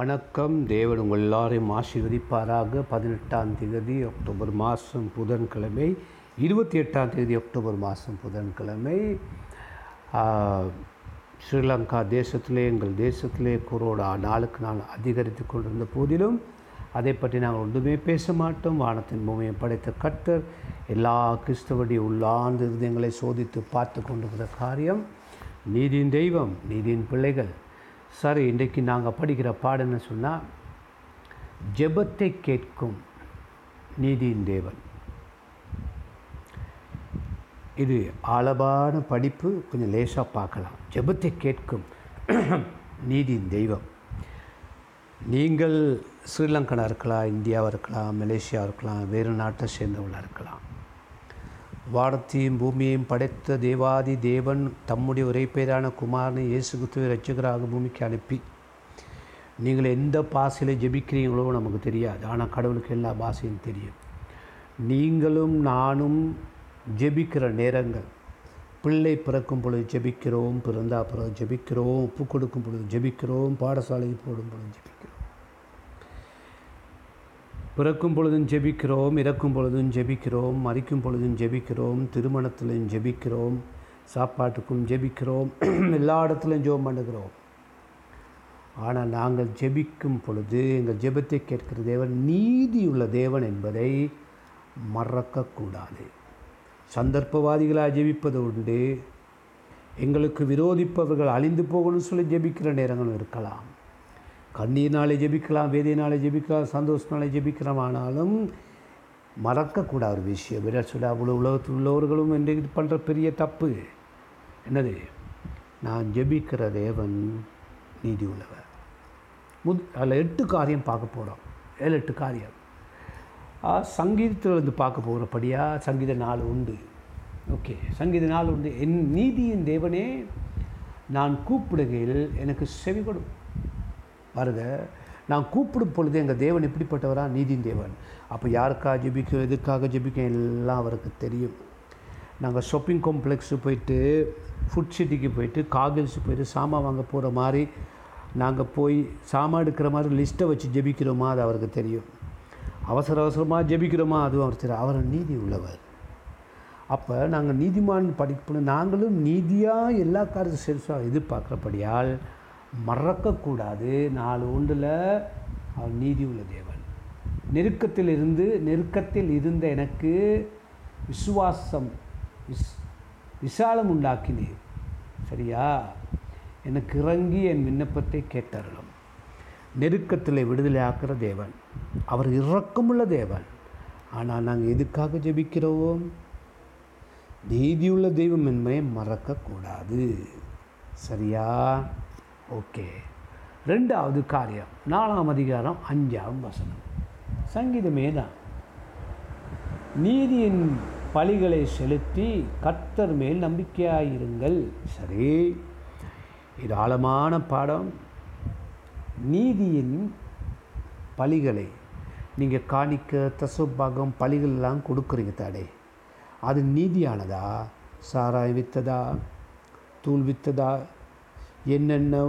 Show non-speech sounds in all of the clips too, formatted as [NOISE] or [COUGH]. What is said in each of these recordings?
வணக்கம். தேவன் உங்கள் எல்லாரையும் ஆசீர்வதிப்பாராக. பதினெட்டாம் தேதி அக்டோபர் மாதம் புதன்கிழமை இருபத்தி எட்டாம் தேதி அக்டோபர் மாதம் புதன்கிழமை. ஸ்ரீலங்கா தேசத்திலே எங்கள் தேசத்திலே கொரோனா நாளுக்கு நாள் அதிகரித்து கொண்டிருந்த போதிலும் அதை பற்றி நாங்கள் ஒன்றுமே பேச மாட்டோம். வானத்தின் பூமியை படைத்த கர்த்தர் எல்லா கிறிஸ்தவடி உள்ளார்ந்த இருதயங்களை சோதித்து பார்த்து கொண்டிருக்கிற காரியம் நீதியின் தெய்வம் நீதியின் பிள்ளைகள் சார் இன்றைக்கு நாங்கள் படிக்கிற பாடம் என்ன சொன்னால் ஜெபத்தை கேட்கும் நீதியின் தேவன். இது ஆழமான படிப்பு கொஞ்சம் லேசாக பார்க்கலாம். ஜெபத்தை கேட்கும் [CLEARS THROAT] நீதியின் தெய்வம். நீங்கள் ஸ்ரீலங்கனா இருக்கலாம் இந்தியாவாக இருக்கலாம் மலேசியா இருக்கலாம் வேறு நாட்டை சேர்ந்தவங்களாக இருக்கலாம். வானத்தையும் பூமியையும் படைத்த தேவாதி தேவன் தம்முடைய ஒரே பேரான குமாரனை இயேசு கிறிஸ்துவை ரட்சகராக பூமிக்கு அனுப்பி. நீங்கள் எந்த பாசையில் ஜெபிக்கிறீங்களோ நமக்கு தெரியாது. ஆனால் கடவுளுக்கு எல்லா பாசையும் தெரியும். நீங்களும் நானும் ஜெபிக்கிற நேரங்கள். பிள்ளை பிறக்கும் பொழுது ஜெபிக்கிறோம் பிறந்தா பிறகு ஜெபிக்கிறோம் ஒப்பு கொடுக்கும் பொழுது ஜெபிக்கிறோம் பாடசாலைக்கு போடும் பொழுது ஜெபிக்கிறோம் பிறக்கும் பொழுதும் ஜெபிக்கிறோம் இறக்கும் பொழுதும் ஜெபிக்கிறோம் மறிக்கும் பொழுதும் ஜெபிக்கிறோம் திருமணத்திலும் ஜெபிக்கிறோம் சாப்பாட்டுக்கும் ஜெபிக்கிறோம் [CLEARS THROAT] எல்லா இடத்துலையும் ஜெபம் பண்ணுகிறோம். ஆனால் நாங்கள் ஜெபிக்கும் பொழுது எங்கள் ஜெபத்தை கேட்கிற தேவன் நீதியுள்ள தேவன் என்பதை மறக்கக்கூடாது. சந்தர்ப்பவாதிகளாக ஜெபிப்பது உண்டு. எங்களுக்கு விரோதிப்பவர்கள் அழிந்து போகணும்னு சொல்லி ஜெபிக்கிற நேரங்களும் இருக்கலாம். கண்ணீர்னாலே ஜெபிக்கலாம் வேதியினாலே ஜெபிக்கலாம் சந்தோஷனாலே ஜெபிக்கலாம். ஆனாலும் மறக்கக்கூடாத ஒரு விஷயம். விராட் சொல்லி அவ்வளோ உலகத்தில் உள்ளவர்களும் இன்றைக்கு பண்ணுற பெரிய தப்பு. என்னது? நான் ஜெபிக்கிற தேவன் நீதி உள்ளவர். முத் அதில் எட்டு காரியம் பார்க்க போகிறோம் ஏழு எட்டு காரியம். சங்கீதத்தில் வந்து பார்க்க போகிறபடியாக சங்கீத நாள் உண்டு. ஓகே சங்கீத நாள் உண்டு. என் நீதியின் தேவனே நான் கூப்பிடுகையில் எனக்கு செவி கொடுக்கும் வருத நான் கூப்பிடும் பொழுது எங்கள் தேவன் இப்படிப்பட்டவரா? நீதின் தேவன். அப்போ யாருக்காக ஜெபிக்கும் எதுக்காக ஜெபிக்கும்? எல்லாம் அவருக்கு தெரியும். நாங்கள் ஷாப்பிங் காம்ப்ளெக்ஸு போயிட்டு ஃபுட் சிட்டிக்கு போயிட்டு காகில்ஸ் போயிட்டு சாமான் வாங்க போகிற மாதிரி நாங்கள் போய் சாமான் எடுக்கிற மாதிரி லிஸ்ட்டை வச்சு ஜெபிக்கிறோமா? அது அவருக்கு தெரியும். அவசர அவசரமாக ஜெபிக்கிறோமா? அதுவும் அவர் தெரியும். அவர் நீதி உள்ளவர். அப்போ நாங்கள் நீதிமான் படிப்பு நாங்களும் நீதியாக எல்லா காரியத்தையும் செல்சாக எதிர்பார்க்குறபடியால் மறக்கக்கூடாது. நாலு ஒன்றில் அவர் நீதி உள்ள தேவன். நெருக்கத்தில் இருந்து நெருக்கத்தில் இருந்த எனக்கு விசுவாசம் விஸ் விசாலம் உண்டாக்கினீர். சரியா? எனக்கு இறங்கி என் விண்ணப்பத்தை கேட்டருளும். நெருக்கத்தில் விடுதலை ஆக்கிற தேவன். அவர் இறக்கமுள்ள தேவன். ஆனால் நாங்கள் எதுக்காக ஜெபிக்கிறோம்? நீதியுள்ள தெய்வம் என்பதை மறக்கக்கூடாது. சரியா? ஓகே. ரெண்டாவது காரியம் நாலாம் அதிகாரம் அஞ்சாம் வசனம். சங்கீதமே தான். நீதியின் பலிகளை செலுத்தி கர்த்தர் மேல் நம்பிக்கையாயிருங்கள். சரி இது ஆழமான பாடம். நீதியின் பலிகளை நீங்கள் காணிக்க தசபாகம் பலிகள் எல்லாம் கொடுக்குறீங்க தாடே அது நீதியானதா? சாராயம் வித்ததா? தூள் வித்ததா? என்னென்ன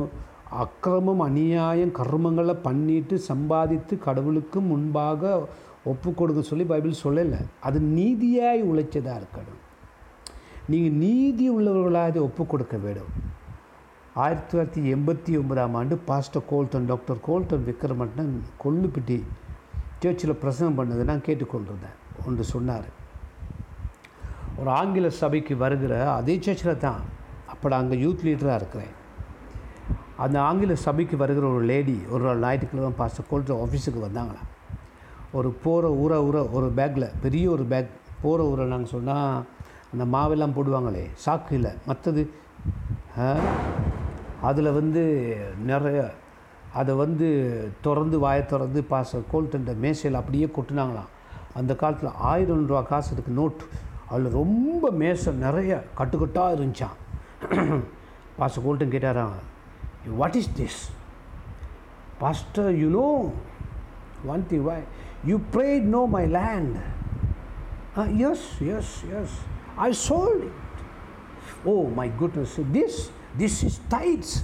அக்கிரமம் அநியாயம் கர்மங்களை பண்ணிட்டு சம்பாதித்து கடவுளுக்கு முன்பாக ஒப்பு கொடுக்க சொல்லி பைபிள் சொல்லலை. அது நீதியாய் உழைச்சதாக இருக்கணும் நீங்கள் நீதி உள்ளவர்களாக அதை ஒப்பு கொடுக்க வேண்டும். ஆயிரத்தி தொள்ளாயிரத்தி எண்பத்தி ஒன்பதாம் ஆண்டு pastor Golden doctor Golden Wickramatunga Kollupitiya சர்ச்சில் பிரசங்கம் பண்ணதை நான் கேட்டுக்கொண்டிருந்தேன். ஒன்று சொன்னார் ஒரு ஆங்கில சபைக்கு வருகிற அதே சர்ச்சில் தான். அப்போ நான் அங்கே யூத் லீடராக இருக்கிறேன். அந்த ஆங்கில சபைக்கு வருகிற ஒரு லேடி ஒரு நாள் ஞாயிற்றுக்கிழமை பாஸ்டர் கோல்டன் ஆஃபீஸுக்கு வந்தாங்களாம். ஒரு போகிற ஊற ஊற ஒரு பேக்கில் பெரிய ஒரு பேக் போகிற ஊரை நாங்கள் சொன்னால் அந்த மாவெல்லாம் போடுவாங்களே சாக்கு இல்லை மற்றது அதில் வந்து நிறைய அதை வந்து திறந்து வாயை திறந்து பாச கோல்டண்ட மேசையில் அப்படியே கொட்டினாங்களாம். அந்த காலத்தில் ஆயிரம் ரூபா காசு இருக்குது நோட் அதில் ரொம்ப மேசை நிறைய கட்டுக்கட்டாக இருந்துச்சான் பாச [CLEARS THROAT] கோல்டன் கேட்டாராம் What is this Pastor, you know one thing, why? You prayed, no, my land. Ah, yes, yes, yes. I sold it. Oh, my goodness. This, this is tithes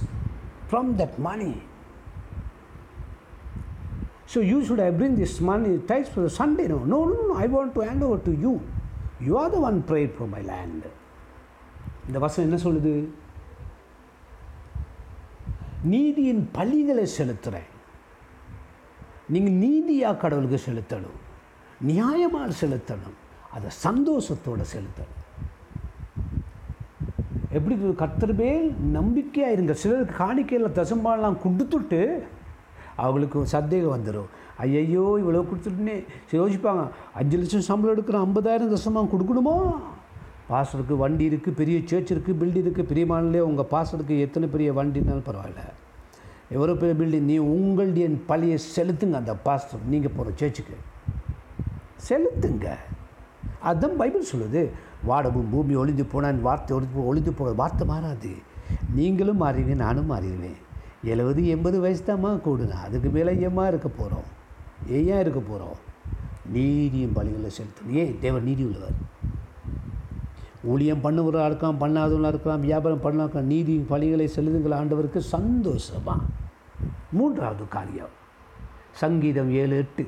from that money. So you should I bring this money tithes for Sunday no no no I want to hand over to you you are the one prayed for my land இந்த வசனம் என்ன சொல்லுது நீதியின் பள்ளிகளை செலுத்துகிறேன் நீங்கள் நீதியாக கடவுளுக்கு செலுத்தணும். நியாயமாக செலுத்தணும். அதை சந்தோஷத்தோடு செலுத்தணும். எப்படி கர்த்தர் மேல் நம்பிக்கையாக இருங்க. சிலருக்கு காணிக்கையில் தசம்பாலாம் கொடுத்துட்டு அவங்களுக்கு சந்தேகம் வந்துடும் ஐயையோ இவ்வளோ கொடுத்துட்டுனே யோசிப்பாங்க. அஞ்சு லட்சம் சம்பளம் எடுக்கிற ஐம்பதாயிரம் தசமாக கொடுக்கணுமோ? பாஸ்டருக்கு வண்டி இருக்குது பெரிய சேர்ச் இருக்குது பில்டிங் இருக்குது பெரிய மாநிலே உங்கள் பாஸ்டருக்கு எத்தனை பெரிய வண்டினாலும் பரவாயில்ல. எவ்வளோ பெரிய பில்டிங் நீ உங்களுடைய பழைய செலுத்துங்க அந்த பாஸ்டர் நீங்கள் போகிற சேர்ச்சுக்கு செலுத்துங்க. அதுதான் பைபிள் சொல்லுது. வாடவும் பூமி ஒளிந்து போனான் வார்த்தை ஒளிந்து ஒளிந்து போக வார்த்தை மாறாது. நீங்களும் மாறிடுங்க நானும் மாறிடுவேன் எழுபது எண்பது வயசு தாம்மா கூடுனா அதுக்கு மேலே ஏமா இருக்க போகிறோம் ஏன் இருக்க போகிறோம் நீதியும் பலிகளை செலுத்தணும். ஏன் தேவர் நீதி உள்ளவர். ஊழியம் பண்ணுவராக இருக்கலாம் பண்ணாதவங்களாக இருக்கலாம் வியாபாரம் பண்ணலாம் நீதியும் பலிகளை செலுத்துங்கள் ஆண்டவருக்கு சந்தோஷமா. மூன்றாவது காரியம். சங்கீதம் ஏழு எட்டு.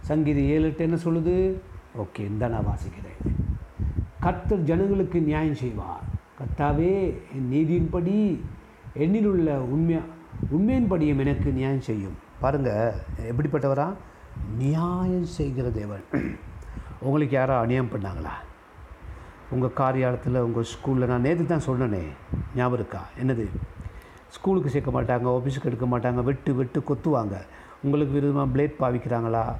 சங்கீதம் ஏழு எட்டு என்ன சொல்லுது? ஓகே இந்த நான் வாசிக்கிறேன். கர்த்தர் ஜனங்களுக்கு நியாயம் செய்வார். கர்த்தாவே என் நீதியின்படி என்னில் உள்ள உண்மையா உண்மையின்படியும் எனக்கு நியாயம் செய்யும். பாருங்கள் எப்படிப்பட்டவரா? நியாயம் செய்கிற தேவன். உங்களுக்கு யாரோ அநியாயம் பண்ணாங்களா? உங்கள் காரியாலயத்தில் உங்கள் ஸ்கூலில் நான் நேற்று தான் சொன்னனே ஞாபகம் இருக்கா? என்னது? ஸ்கூலுக்கு சேர்க்க மாட்டாங்க ஆஃபீஸுக்கு எடுக்க மாட்டாங்க வெட்டு வெட்டு கொத்துவாங்க. உங்களுக்கு விதமாக பிளேட் பாவிக்கிறாங்களா?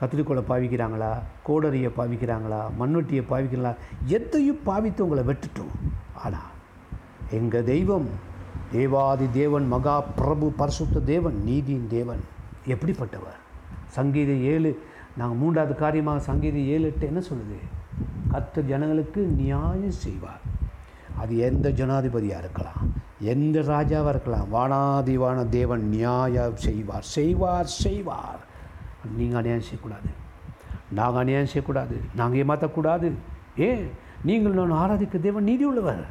கத்திரிக்கோலை பாவிக்கிறாங்களா? கோடரியை பாவிக்கிறாங்களா? மண்வெட்டியை பாவிக்கிறாங்களா? எதையும் பாவித்து உங்களை வெட்டுட்டோம். ஆனால் எங்கள் தெய்வம் தேவாதி தேவன் மகா பிரபு பரசுத்த தேவன் நீதியின் தேவன் எப்படிப்பட்டவர்? சங்கீத ஏழு நாங்கள் மூன்றாவது காரியமாக சங்கீதம் ஏழு எட்டு என்ன சொல்லுது? கத்த ஜனங்களுக்கு நியாயம் செய்வார். அது எந்த ஜனாதிபதியாக இருக்கலாம் எந்த ராஜாவாக இருக்கலாம் வானாதிவான தேவன் நியாயம் செய்வார் செய்வார் செய்வார். நீங்கள் அநியாயம் செய்யக்கூடாது. நாங்கள் அநியாயம் செய்யக்கூடாது. நாங்கள் ஏமாற்றக்கூடாது ஏன் நீங்கள் நான் ஆராதிக்க தேவன் நீதி உள்ளவர்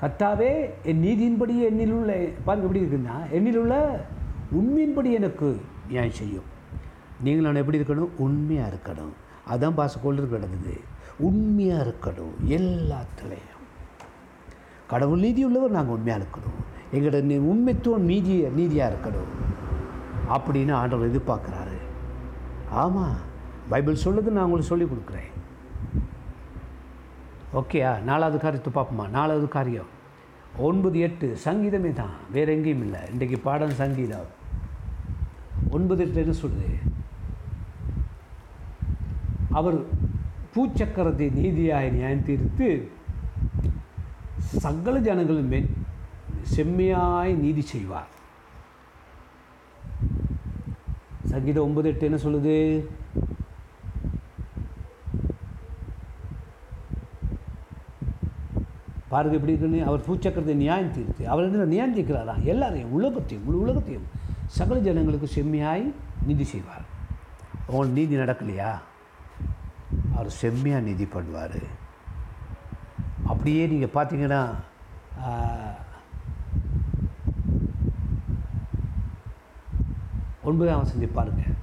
கத்தாவே என் நீதியின்படி என்னில் உள்ள பாருங்க எப்படி இருக்குன்னா என்னில் உள்ள உண்மையின்படி எனக்கு நியாயம் செய்யும். நீங்கள் நான் எப்படி இருக்கணும்? உண்மையாக இருக்கணும். அதுதான் பாச கொண்டு கிடந்தது. உண்மையாக இருக்கணும். எல்லாத்துலேயும். கடவுள் நீதி உள்ளவர் நாங்கள் உண்மையாக இருக்கணும். எங்களோட நீ உண்மைத்துவம் நீதி நீதியாக இருக்கணும். அப்படின்னு ஆண்டவர் எதிர்பார்க்குறாரு. ஆமாம் பைபிள் சொல்லுது நான் உங்களுக்கு சொல்லிக் கொடுக்குறேன். ஓகேயா நாலாவது காரியத்தை பார்ப்போமா? நாலாவது காரியம். ஒன்பது எட்டு சங்கீதமே தான். வேறு எங்கேயும் இல்லை. இன்றைக்கு பாடம் சங்கீதம். ஒன்பது எட்டு என்ன சொல்லுது? அவர் பூச்சக்கரத்தை நீதியாய் நியாயம் தீர்த்து சகல ஜனங்களும் மேல் செம்மையாய் நீதி செய்வார். சங்கீதம் ஒன்பது எட்டு என்ன சொல்லுது? பாருங்க எப்படி இருக்குன்னு அவர் பூச்சக்கரத்தை நியாயம் தீர்த்து அவர் என்ன நியாயம் தீர்க்கிறாராம் எல்லாரையும் உலகத்தையும் முழு உலகத்தையும் சகல ஜனங்களுக்கு செம்மையாய் நீதி செய்வார். அவங்களுக்கு நீதி நடக்கலையா? அவர் செம்மையாக நிதி பண்ணுவார். அப்படியே நீங்கள் பார்த்தீங்கன்னா ஒன்பதாம் வசதி பாருங்கள்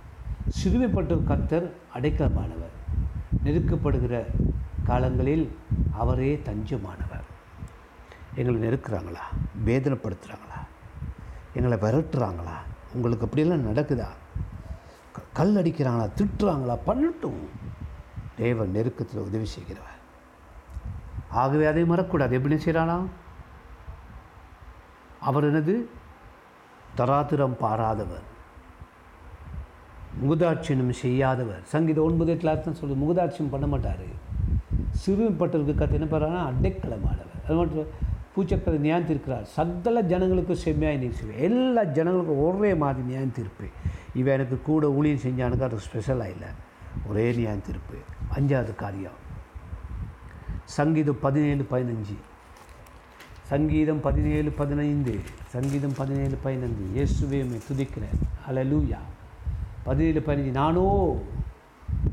சிறுமைப்பட்ட கத்தர் அடைக்கலமானவர். நெருக்கப்படுகிற காலங்களில் அவரே தஞ்சமானவர். எங்களை நெருக்கிறாங்களா? வேதனைப்படுத்துகிறாங்களா எங்களை விரட்டுறாங்களா? உங்களுக்கு அப்படியெல்லாம் நடக்குதா? க- கல் அடிக்கிறாங்களா? திட்டுறாங்களா? பண்ணட்டும். தேவன் நெருக்கத்தில் உதவி செய்கிறவர். ஆகவே அதை மறக்கூடாது எப்படி செய்கிறானா அவர் எனது தராத்திரம் பாராதவர். முகுதாட்சியம் செய்யாதவர். சங்கீதம் ஒன்பது எட்டில் அர்த்தம் சொல்லு முகுதாட்சியம் பண்ண மாட்டார். சிறுமைப்பட்டவருக்கு கற்று என்ன பண்ணுறாங்கன்னா அடைக்கலமானவர். அது மட்டும் பூச்சக்கரை நியாயம் தீர்க்கிறார். சகல ஜனங்களுக்கும் செம்மையாக நீர் செய்வேன். எல்லா ஜனங்களுக்கும் ஒரே மாதிரி நியாயம் தீர்ப்பேன். இவன் எனக்கு கூட ஊழியம் செஞ்சானுக்கு அது ஸ்பெஷலாக இல்லை. ஒரே நியாயம் தீர்ப்பு. அஞ்சாவது காரியம். சங்கீதம் பதினேழு பதினஞ்சு. சங்கீதம் பதினேழு பதினைந்து. சங்கீதம் பதினேழு பதினைந்து. இயேசுவேமை துதிக்கிறேன். அலலூயா பதினேழு பதினஞ்சு. நானோ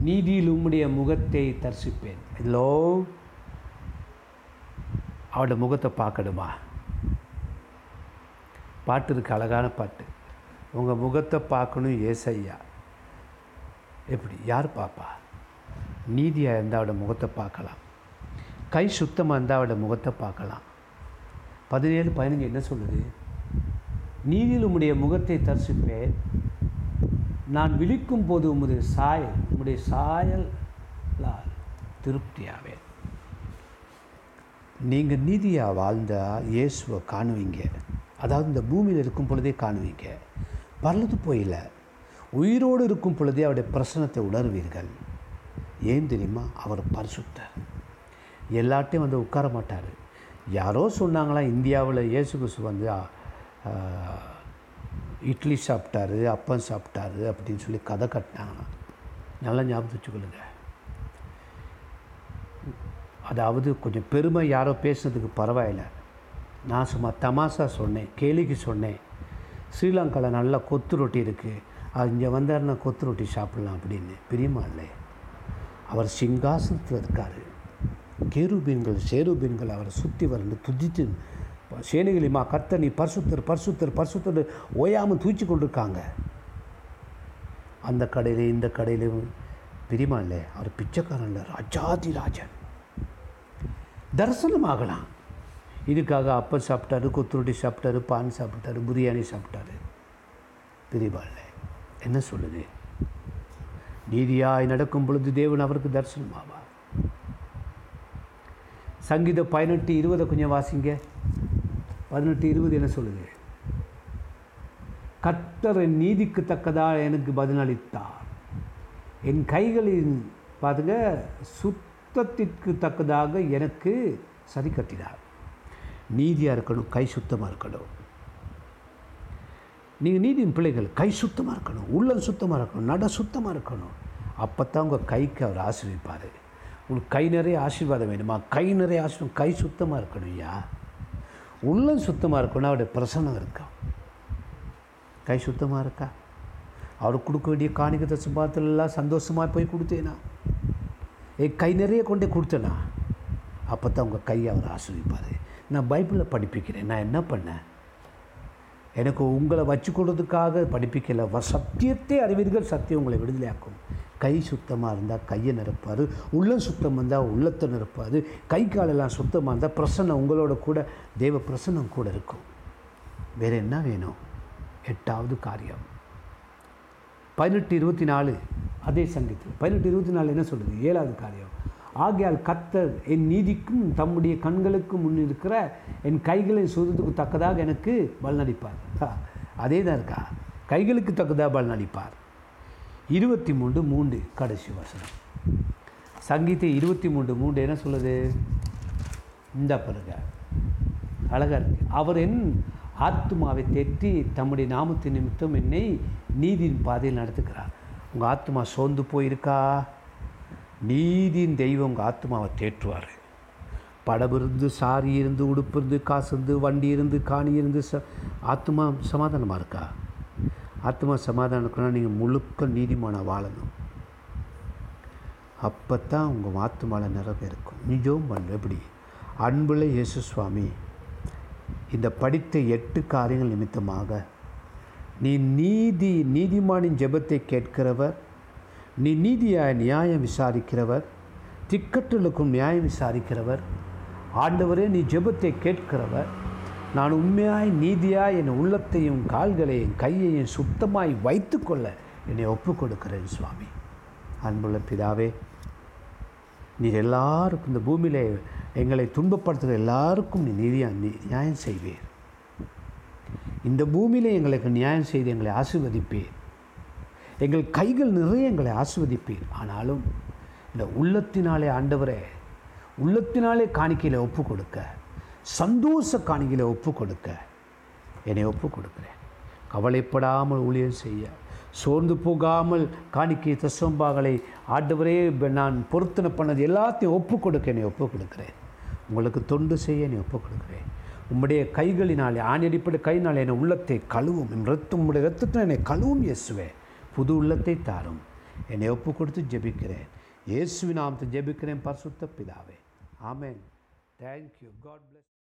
நீதியில் உம்முடைய முகத்தை தரிசிப்பேன். இதிலோ அவரோட முகத்தை பார்க்கணுமா? பாட்டு இருக்குது அழகான பாட்டு. உங்கள் முகத்தை பார்க்கணும் ஏசையா எப்படி? யார் பாப்பா? நீதியாக இருந்தால் அவட முகத்தை பார்க்கலாம் கை சுத்தமாக இருந்தால் அவட முகத்தை பார்க்கலாம் பதினேழு பதினஞ்சு என்ன சொல்லுது? நீதியில் உம்முடைய முகத்தை தரிசிப்பேன். நான் விழிக்கும் போது உமது சாயல் உம்முடைய சாயலால் திருப்தியாவேன். நீங்கள் நீதியாக வாழ்ந்தால் இயேசுவை காணுவீங்க. அதாவது இந்த பூமியில் இருக்கும் பொழுதே காணுவீங்க. பரலது போயில்லை உயிரோடு இருக்கும் பொழுதே அவருடைய பிரசனத்தை உணர்வீர்கள். ஏன் தெரியுமா? அவர் பரிசுத்தர். எல்லாட்டையும் வந்து உட்கார மாட்டார். யாரோ சொன்னாங்களா இந்தியாவில் இயேசு கிறிஸ்து வந்து இட்லி சாப்பிட்டாரு அப்பம் சாப்பிட்டாரு அப்படின்னு சொல்லி கதை கட்டினாங்கன்னா நல்லா ஞாபகம் வச்சுக்கொள்ளுங்க. அதாவது கொஞ்சம் பெருமை யாரோ பேசுனதுக்கு பரவாயில்ல. நான் சும்மா தமாசா சொன்னேன் கேலிக்கு சொன்னேன். ஸ்ரீலங்காவில் நல்லா கொத்து ரொட்டி இருக்குது அவர் இங்கே வந்தாருன்னா கொத்து ரொட்டி சாப்பிட்லாம் அப்படின்னு. பிரியமா இல்லை? அவர் சிங்காசனத்தில் இருக்கார். கேருபீன்கள் சேருபீன்கள் அவரை சுற்றி வரண்டு துதித்து சேனைகளிமா கர்த்தனி பர்சுத்தர் பர்சுத்தர் பர்சுத்தர் ஓயாமல் தூச்சி கொண்டிருக்காங்க. அந்த கடையில் இந்த கடையிலும் பிரியமா இல்லை? அவர் பிச்சைக்காரன் இல்லை ராஜாதி ராஜன். தரிசனமாகலாம் இதுக்காக அப்பம் சாப்பிட்டாரு கொத்துரொட்டி சாப்பிட்டாரு பான் சாப்பிட்டாரு பிரியாணி சாப்பிட்டாரு. பிரிவா இல்லை? என்ன சொல்லுது? நீதியாய் நடக்கும் பொழுது தேவன் அவருக்கு தரிசனமாவார் சங்கீத பதினெட்டு இருபதை கொஞ்சம் வாசிங்க. பதினெட்டு இருபது என்ன சொல்லுது? கத்தர் என் நீதிக்கு தக்கதாக எனக்கு பதிலளித்தார். என் கைகளின் பாருங்க சுத்தத்திற்கு தக்கதாக எனக்கு சரி கட்டினார். நீதியாக இருக்கணும் கை சுத்தமாக இருக்கணும். நீங்கள் நீதியின் பிள்ளைகள் கை சுத்தமாக இருக்கணும் உள்ளம் சுத்தமாக இருக்கணும் நட சுத்தமாக இருக்கணும். அப்போ தான் உங்கள் கைக்கு அவர் ஆசீர்விப்பார். உங்களுக்கு கை நிறைய ஆசீர்வாதம் வேணுமா? கை நிறைய ஆசீர்வாதம் கை சுத்தமாக இருக்கணும் ஐயா. உள்ளம் சுத்தமாக இருக்கணும் அவருடைய பிரசன்னம் இருக்கும் கை சுத்தமாக இருக்கா? அவருக்கு கொடுக்க வேண்டிய காணிக்க தசுபாத்திரலாம் சந்தோஷமாக போய் கொடுத்தேனா? ஏ கை நிறைய கொண்டே கொடுத்தேனா? அப்போ தான் உங்கள் கையை அவர் ஆசிரியப்பார் நான் பைபிளில் படிப்பிக்கிறேன். நான் என்ன பண்ணேன்? எனக்கு உங்களை வச்சு கொடுறதுக்காக படிப்பிக்கல. வ சத்தியத்தை அறிவீர்கள் சத்தியம் உங்களை விடுதலையாக்கும். கை சுத்தமாக இருந்தால் கையை நிரப்பாது உள்ளம் சுத்தம் இருந்தால் உள்ளத்தை நிரப்பாது கை காலெல்லாம் சுத்தமாக இருந்தால் பிரசன்னம் உங்களோட கூட தேவ பிரசன்னம் கூட இருக்கும். வேறு என்ன வேணும்? எட்டாவது காரியம். பதினெட்டு இருபத்தி நாலு அதே சங்கத்தில் பதினெட்டு இருபத்தி நாலு என்ன சொல்கிறது ஏழாவது காரியம். ஆகையால் கத்தர் என் நீதிக்கும் தம்முடைய கண்களுக்கு முன் இருக்கிற என் கைகளை சுதத்துக்கு தக்கதாக எனக்கு பலனடிப்பார் அதே தான் இருக்கா? கைகளுக்கு தக்கதாக பலனடிப்பார் இருபத்தி மூன்று மூன்று கடைசி வசனம். சங்கீத இருபத்தி மூன்று மூன்று என்ன சொல்லுது? இந்த பாருங்க. அழகா இருக்கு. அவர் என் ஆத்மாவை தேற்றி தம்முடைய நாமத்தின் நிமித்தம் என்னை நீதியின் பாதையில் நடத்துகிறார். உங்கள் ஆத்மா சோர்ந்து போயிருக்கா? நீதியின் தெய்வம் உங்கள் ஆத்மாவை தேற்றுவார் படம் இருந்து சாரி இருந்து உடுப்பு இருந்து காசு இருந்து வண்டி இருந்து காணி இருந்து ச ஆத்மா சமாதானமாக இருக்கா? ஆத்மா சமாதானம் இருக்கணும்னா நீங்கள் முழுக்க நீதிமான வாழணும். அப்போ தான் உங்கள் ஆத்மாவில் நிறைவு இருக்கும். நிஜம் பண்ணு எப்படி? அன்புள்ள இயேசு சுவாமி இந்த படித்த எட்டு காரியங்கள் நிமித்தமாக நீ நீதி நீதிமானின் ஜெபத்தை கேட்கிறவர் நீ நீதியாய் நியாயம் விசாரிக்கிறவர் திக்கற்றலுக்கும் நியாயம் விசாரிக்கிறவர் ஆண்டவரே நீ ஜெபத்தை கேட்கிறவர். நான் உண்மையாய் நீதியாய் என் உள்ளத்தையும் கால்களையும் கையையும் சுத்தமாய் வைத்துக்கொள்ள என்னை ஒப்புக் கொடுக்கிறேன் சுவாமி. அன்புள்ள பிதாவே நீர் எல்லாருக்கும் இந்த பூமியில் எங்களை துன்பப்படுத்துகிற எல்லாருக்கும் நீ நீதியாக நீ நியாயம் செய்வீர். இந்த பூமியிலே எங்களுக்கு நியாயம் செய்து எங்களை ஆசீர்வதிப்பீர். எங்கள் கைகள் நிறைய எங்களை ஆஸ்வதிப்பீர் ஆனாலும் இந்த உள்ளத்தினாலே ஆண்டவரே உள்ளத்தினாலே காணிக்கையில் ஒப்பு கொடுக்க சந்தோஷ காணிக்கையில் ஒப்பு கொடுக்க என்னை ஒப்பு கொடுக்குறேன். கவலைப்படாமல் ஊழியம் செய்ய சோர்ந்து போகாமல் காணிக்கை தசம்பாகளை ஆண்டவரே நான் பொருத்தனை பண்ணது எல்லாத்தையும் ஒப்பு கொடுக்க என்னை ஒப்பு கொடுக்குறேன். உங்களுக்கு தொண்டு செய்ய என்னை ஒப்பு கொடுக்குறேன். உம்முடைய கைகளினாலே ஆணியடிப்படை கைனாலே என்னை உள்ளத்தை கழுவும். என் ரத்தம் உம்முடைய ரத்தத்தில் என்னை கழுவும் இயேசுவேன் புது உள்ளத்தை தாரும். என்னை ஒப்பு கொடுத்து ஜெபிக்கிறேன். இயேசுவின் நாமத்தை ஜெபிக்கிறேன் பரிசுத்த பிதாவே. ஆமேன். Thank you God plus